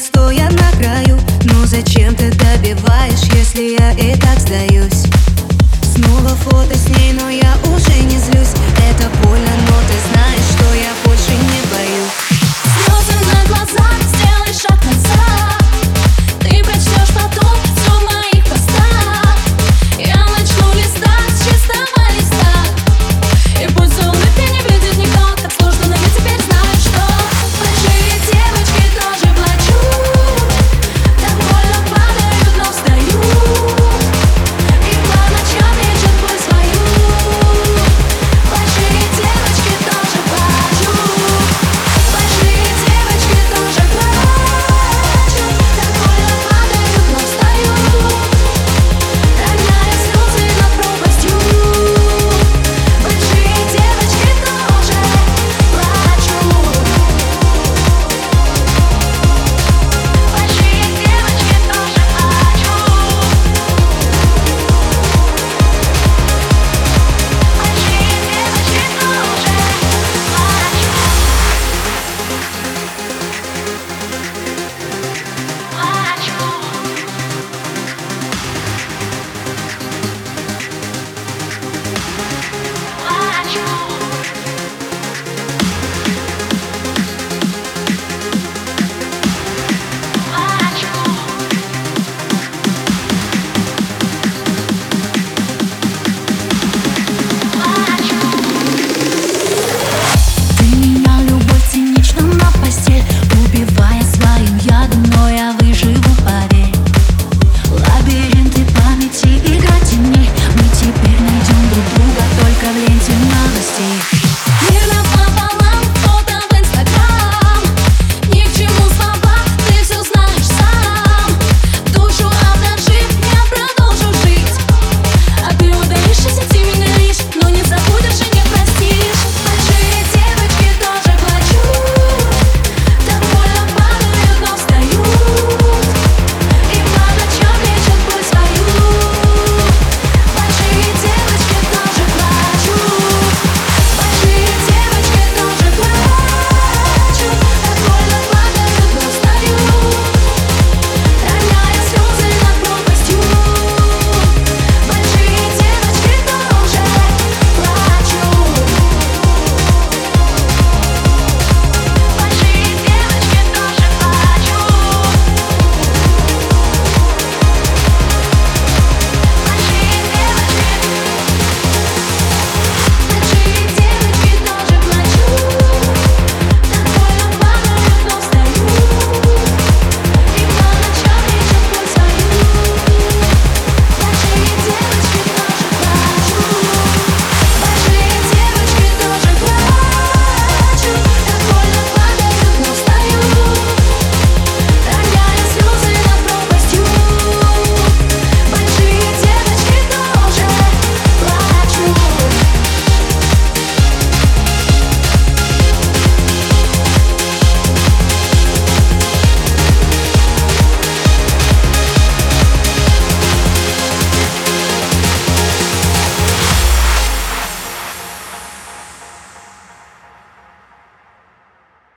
понять, стоя на краю но зачем ты добиваешь, если я и так сдаюсь? Снова фото с ней, но я уже не злюсь Это больно, но ты знаешь